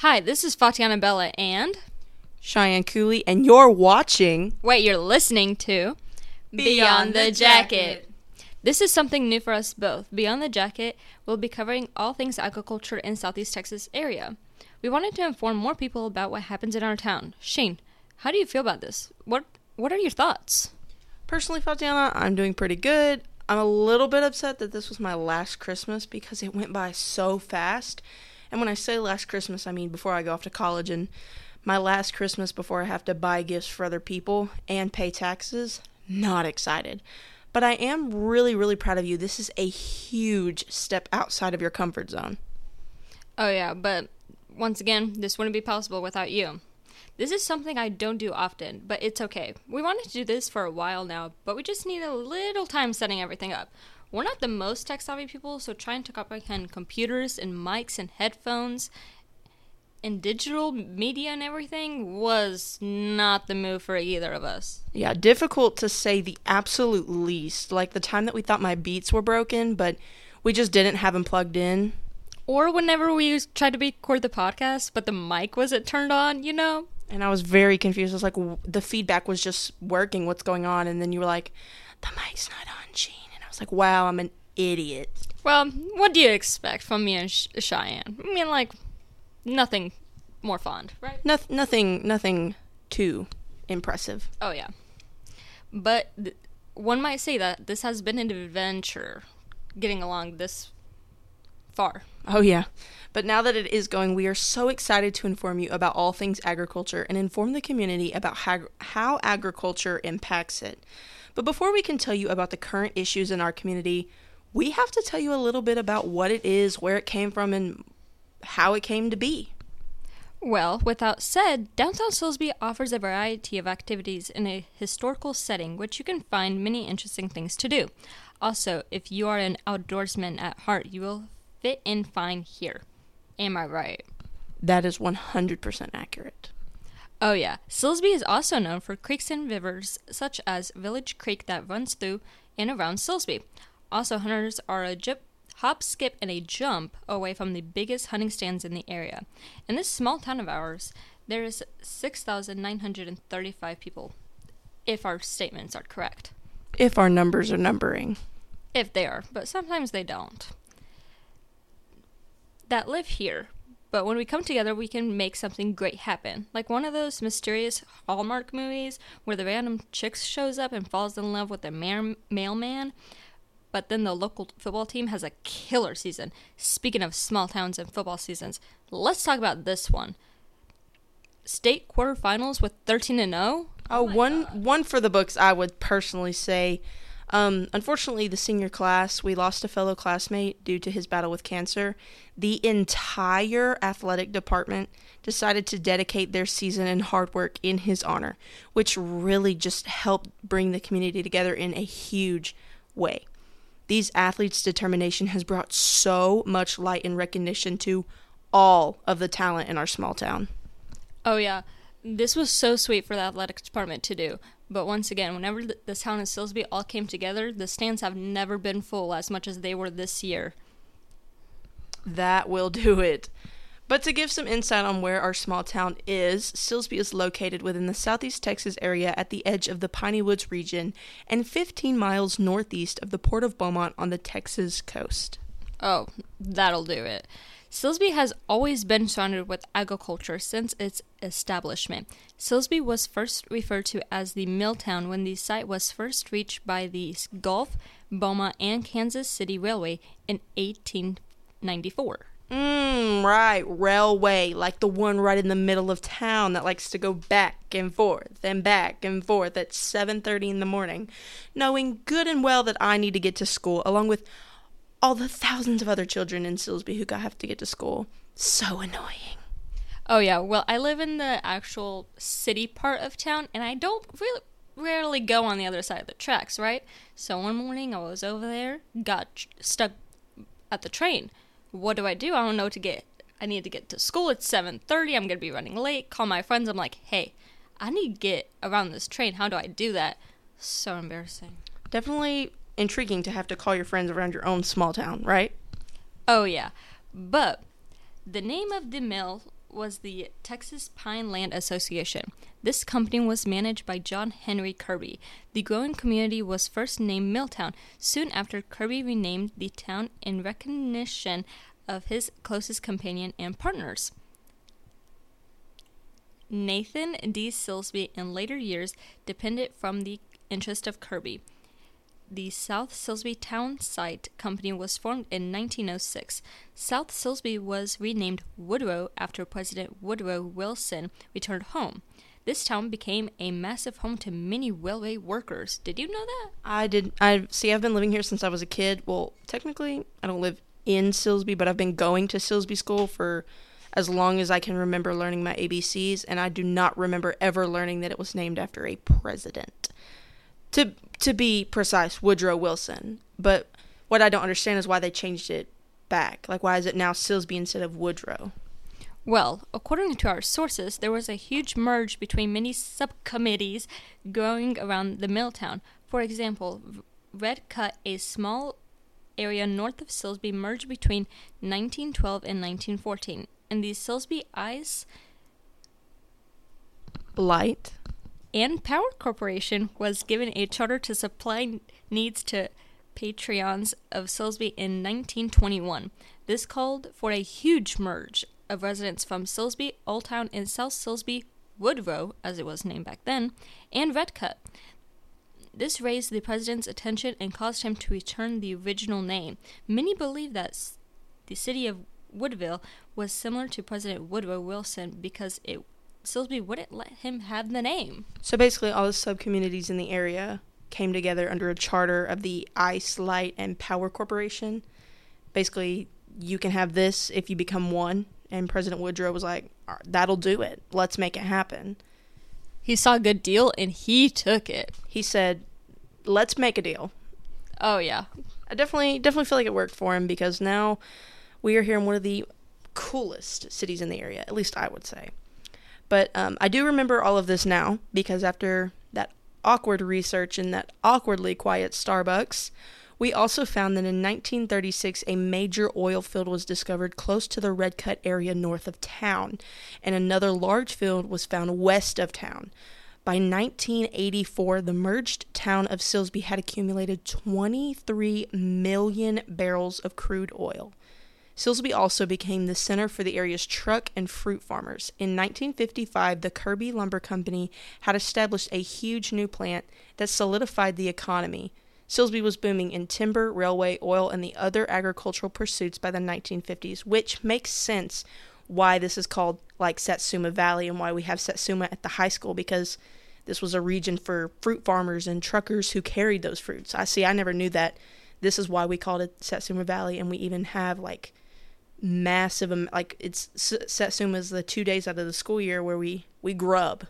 Hi, this is Fatiana Bella and. Cheyenne Cooley, and you're watching. Wait, you're listening to. Beyond the Jacket. This is something new for us both. Beyond the Jacket, we'll be covering all things agriculture in Southeast Texas area. We wanted to inform more people about what happens in our town. Shane, how do you feel about this? What What are your thoughts? Personally, Fatiana, I'm doing pretty good. I'm a little bit upset that this was my last Christmas because it went by so fast. And when I say last Christmas, I mean before I go off to college and my last Christmas before I have to buy gifts for other people and pay taxes. Not excited. But I am really, really proud of you. This is a huge step outside of your comfort zone. Oh, yeah, but once again, this wouldn't be possible without you. This is something I don't do often, but it's okay. We wanted to do this for a while now, but we just need a little time setting everything up. We're not the most tech savvy people, so trying to comprehend computers and mics and headphones and digital media and everything was not the move for either of us. Yeah, difficult to say the absolute least. Like the time that we thought my beats were broken, but we just didn't have them plugged in. Or whenever we tried to record the podcast, but the mic wasn't turned on, you know? And I was very confused. I was like, w- the feedback was just working. What's going on? And then you were like, the mic's not on, Gene. Like, wow, I'm an idiot. Well, what do you expect from me and Sh- Cheyenne? I mean, like, nothing more fond, right? No- nothing, nothing too impressive. Oh, yeah. But th- one might say that this has been an adventure getting along this far. Oh, yeah. But now that it is going, we are so excited to inform you about all things agriculture and inform the community about how, how agriculture impacts it. But before we can tell you about the current issues in our community, we have to tell you a little bit about what it is, where it came from, and how it came to be. Well, without said, downtown Silsbee offers a variety of activities in a historical setting, which you can find many interesting things to do. Also, if you are an outdoorsman at heart, you will fit in fine here. Am I right? That is 100% accurate. Oh, yeah. Silsbee is also known for creeks and rivers, such as Village Creek that runs through and around Silsbee. Also, hunters are a jip, hop, skip, and a jump away from the biggest hunting stands in the area. In this small town of ours, there is 6,935 people, if our statements are correct. If our numbers are numbering. If they are, but sometimes they don't. That live here, but when we come together, we can make something great happen. Like one of those mysterious Hallmark movies where the random chick shows up and falls in love with the ma- mailman, but then the local football team has a killer season. Speaking of small towns and football seasons, let's talk about this one. State quarterfinals with 13 and 0. Oh, oh, oh one one for the books. I would personally say. Um, unfortunately, the senior class we lost a fellow classmate due to his battle with cancer. The entire athletic department decided to dedicate their season and hard work in his honor, which really just helped bring the community together in a huge way. These athletes' determination has brought so much light and recognition to all of the talent in our small town. Oh, yeah. This was so sweet for the athletics department to do. But once again, whenever the, the town of Silsbee all came together, the stands have never been full as much as they were this year. That will do it. But to give some insight on where our small town is, Silsbee is located within the southeast Texas area at the edge of the Piney Woods region and 15 miles northeast of the Port of Beaumont on the Texas coast. Oh, that'll do it. Silsbee has always been surrounded with agriculture since its establishment. Silsbee was first referred to as the mill town when the site was first reached by the Gulf, Beaumont, and Kansas City Railway in 1894. Mmm, right, railway, like the one right in the middle of town that likes to go back and forth and back and forth at 7:30 in the morning, knowing good and well that I need to get to school along with all the thousands of other children in Silsbee who have to get to school. So annoying. Oh yeah, well I live in the actual city part of town and I don't really rarely go on the other side of the tracks, right? So one morning I was over there, got ch- stuck at the train. What do I do? I don't know to get I need to get to school at 7:30. I'm going to be running late. Call my friends. I'm like, "Hey, I need to get around this train. How do I do that?" So embarrassing. Definitely intriguing to have to call your friends around your own small town, right? Oh yeah. But the name of the mill was the Texas Pine Land Association. This company was managed by John Henry Kirby. The growing community was first named Milltown. Soon after, Kirby renamed the town in recognition of his closest companion and partners. Nathan D. Silsbee in later years depended from the interest of Kirby. The South Silsbee Town Site Company was formed in 1906. South Silsbee was renamed Woodrow after President Woodrow Wilson returned home. This town became a massive home to many railway workers. Did you know that? I did. I see. I've been living here since I was a kid. Well, technically, I don't live in Silsbee, but I've been going to Silsbee School for as long as I can remember learning my ABCs, and I do not remember ever learning that it was named after a president. To to be precise, Woodrow Wilson. But what I don't understand is why they changed it back. Like, why is it now Silsbee instead of Woodrow? Well, according to our sources, there was a huge merge between many subcommittees going around the mill town. For example, Red Cut, a small area north of Silsbee, merged between 1912 and 1914, and the Silsbee Ice Light. And Power Corporation was given a charter to supply needs to patrons of Silsbee in 1921. This called for a huge merge of residents from Silsbee, Old Town, and South Silsbee, Woodrow, as it was named back then, and Redcut. This raised the president's attention and caused him to return the original name. Many believe that the city of Woodville was similar to President Woodrow Wilson because it Silsbee wouldn't let him have the name. So basically, all the subcommunities in the area came together under a charter of the Ice, Light, and Power Corporation. Basically, you can have this if you become one. And President Woodrow was like, "That'll do it. Let's make it happen." He saw a good deal and he took it. He said, "Let's make a deal." Oh yeah. I definitely definitely feel like it worked for him because now we are here in one of the coolest cities in the area. At least I would say. But um, I do remember all of this now because after that awkward research in that awkwardly quiet Starbucks, we also found that in 1936 a major oil field was discovered close to the Red Cut area north of town, and another large field was found west of town. By 1984, the merged town of Silsbee had accumulated 23 million barrels of crude oil. Silsbee also became the center for the area's truck and fruit farmers. In 1955, the Kirby Lumber Company had established a huge new plant that solidified the economy. Silsbee was booming in timber, railway, oil, and the other agricultural pursuits by the 1950s, which makes sense why this is called like Satsuma Valley and why we have Satsuma at the high school because this was a region for fruit farmers and truckers who carried those fruits. I see, I never knew that. This is why we called it Satsuma Valley, and we even have like massive, like it's S- Satsuma is the two days out of the school year where we we grub.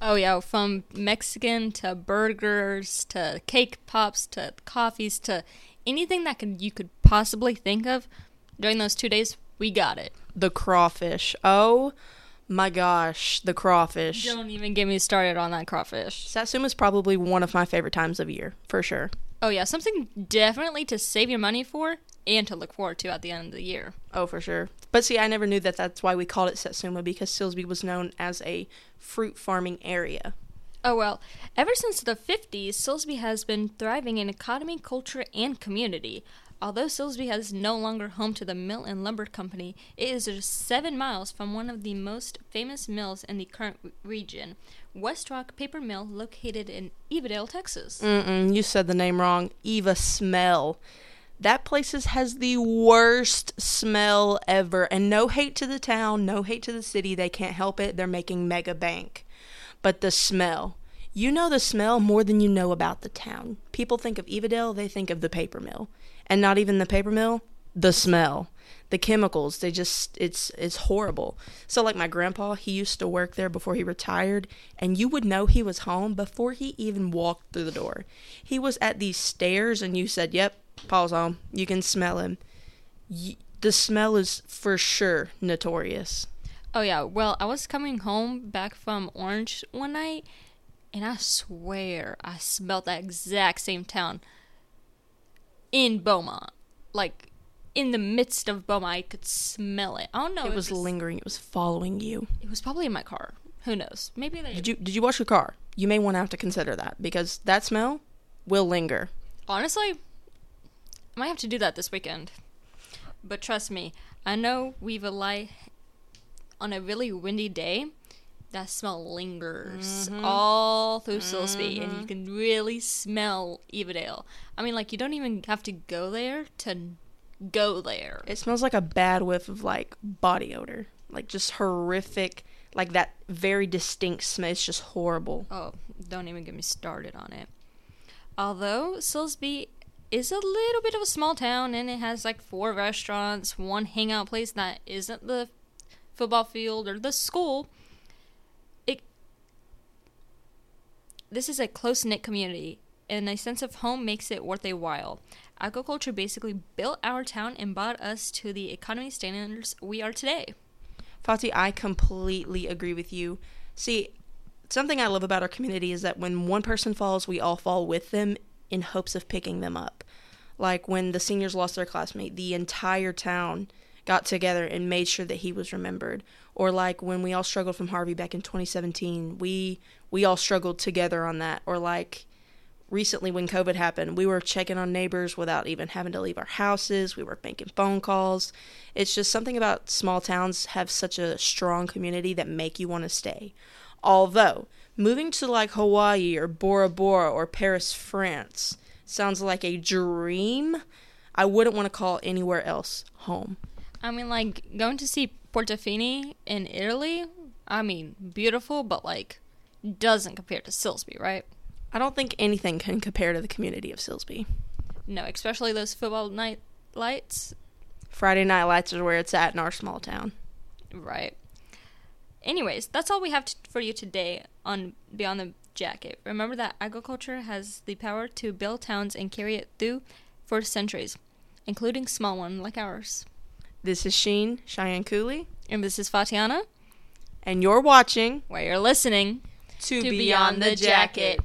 Oh yeah, from Mexican to burgers to cake pops to coffees to anything that could you could possibly think of during those two days, we got it. The crawfish. Oh my gosh, the crawfish. Don't even get me started on that crawfish. Satsuma is probably one of my favorite times of year, for sure. Oh yeah, something definitely to save your money for and to look forward to at the end of the year. Oh, for sure. But see, I never knew that that's why we called it Satsuma because Silsbee was known as a fruit farming area. Oh well, ever since the 50s, Silsbee has been thriving in economy, culture, and community. Although Silsbee is no longer home to the Mill and Lumber Company, it is just seven miles from one of the most famous mills in the current region, West Rock Paper Mill, located in Evadale, Texas. Mm-mm, you said the name wrong. Eva Smell. That place has the worst smell ever. And no hate to the town, no hate to the city. They can't help it. They're making mega bank. But the smell. You know the smell more than you know about the town. People think of Evadale, they think of the paper mill. And not even the paper mill, the smell. The chemicals, they just it's it's horrible. So like my grandpa, he used to work there before he retired, and you would know he was home before he even walked through the door. He was at these stairs and you said, "Yep, Paul's home." You can smell him. The smell is for sure notorious. Oh yeah, well, I was coming home back from Orange one night, and I swear I smelled that exact same town in Beaumont. Like, in the midst of Beaumont. I could smell it. I don't know. It if was lingering. It was following you. It was probably in my car. Who knows? Maybe they. Did you did you wash your car? You may want to have to consider that because that smell will linger. Honestly, I might have to do that this weekend. But trust me, I know we will lie on a really windy day. That smell lingers mm-hmm. all through Silsbee, and you mm-hmm. can really smell Evadale. I mean, like you don't even have to go there to go there. It smells like a bad whiff of like body odor, like just horrific, like that very distinct smell. It's just horrible. Oh, don't even get me started on it. Although Silsbee is a little bit of a small town and it has like four restaurants, one hangout place that isn't the football field or the school, this is a close knit community and a sense of home makes it worth a while. Agriculture basically built our town and brought us to the economy standards we are today. Fati, I completely agree with you. See, something I love about our community is that when one person falls, we all fall with them in hopes of picking them up. Like when the seniors lost their classmate, the entire town got together and made sure that he was remembered. Or like when we all struggled from Harvey back in 2017, we we all struggled together on that. Or like recently when COVID happened, we were checking on neighbors without even having to leave our houses. We were making phone calls. It's just something about small towns have such a strong community that make you want to stay. Although moving to like Hawaii or Bora Bora or Paris, France sounds like a dream. I wouldn't want to call anywhere else home. I mean, like going to see Portofino in Italy. I mean, beautiful, but like doesn't compare to Silsbee, right? I don't think anything can compare to the community of Silsbee. No, especially those football night lights, Friday night lights is where it's at in our small town. right? Anyways, that's all we have t- for you today on Beyond the Jacket. Remember that agriculture has the power to build towns and carry it through for centuries, including small ones like ours. This is Sheen, Cheyenne Cooley, And this is Fatiana, and you're watching where you're listening To, to Beyond the Jacket.